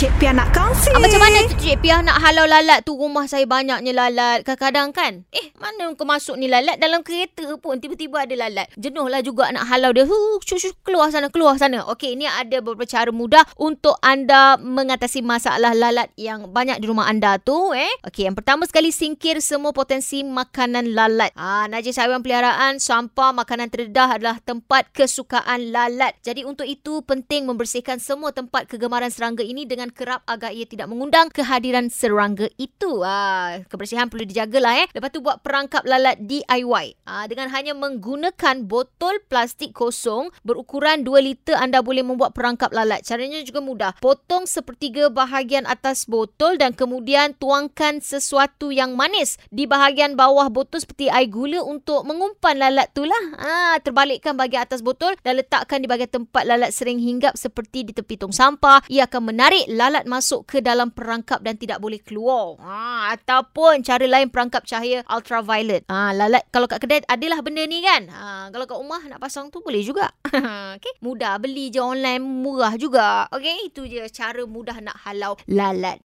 Cik Pia nak kongsi. Ah, macam mana tu Cik Pia nak halau lalat tu rumah saya banyaknya lalat. Kadang-kadang kan, eh mana kau masuk ni lalat dalam kereta pun tiba-tiba ada lalat. Jenuh lah juga nak halau dia. Huh, keluar sana, keluar sana. Okey, ni ada beberapa cara mudah untuk anda mengatasi masalah lalat yang banyak di rumah anda tu. Eh, Okey, yang pertama sekali singkir semua potensi makanan lalat. Ah, najis haiwan peliharaan, sampah, makanan terdedah adalah tempat kesukaan lalat. Jadi untuk itu penting membersihkan semua tempat kegemaran serangga ini dengan kerap agar ia tidak mengundang kehadiran serangga itu. Ah, kebersihan perlu dijagalah eh. Lepas tu buat perangkap lalat DIY. Ah, dengan hanya menggunakan botol plastik kosong berukuran 2 liter anda boleh membuat perangkap lalat. Caranya juga mudah. Potong sepertiga bahagian atas botol dan kemudian tuangkan sesuatu yang manis di bahagian bawah botol seperti air gula untuk mengumpan lalat tu lah. Ah, terbalikkan bahagian atas botol dan letakkan di bahagian tempat lalat sering hinggap seperti di tepi tong sampah. Ia akan menarik lalat masuk ke dalam perangkap dan tidak boleh keluar. Ha, ataupun cara lain perangkap cahaya ultraviolet. Ha, lalat kalau kat kedai adalah benda ni kan. Ha, kalau kat rumah nak pasang tu boleh juga. okay. Mudah beli je online murah juga. Okay, itu je cara mudah nak halau lalat.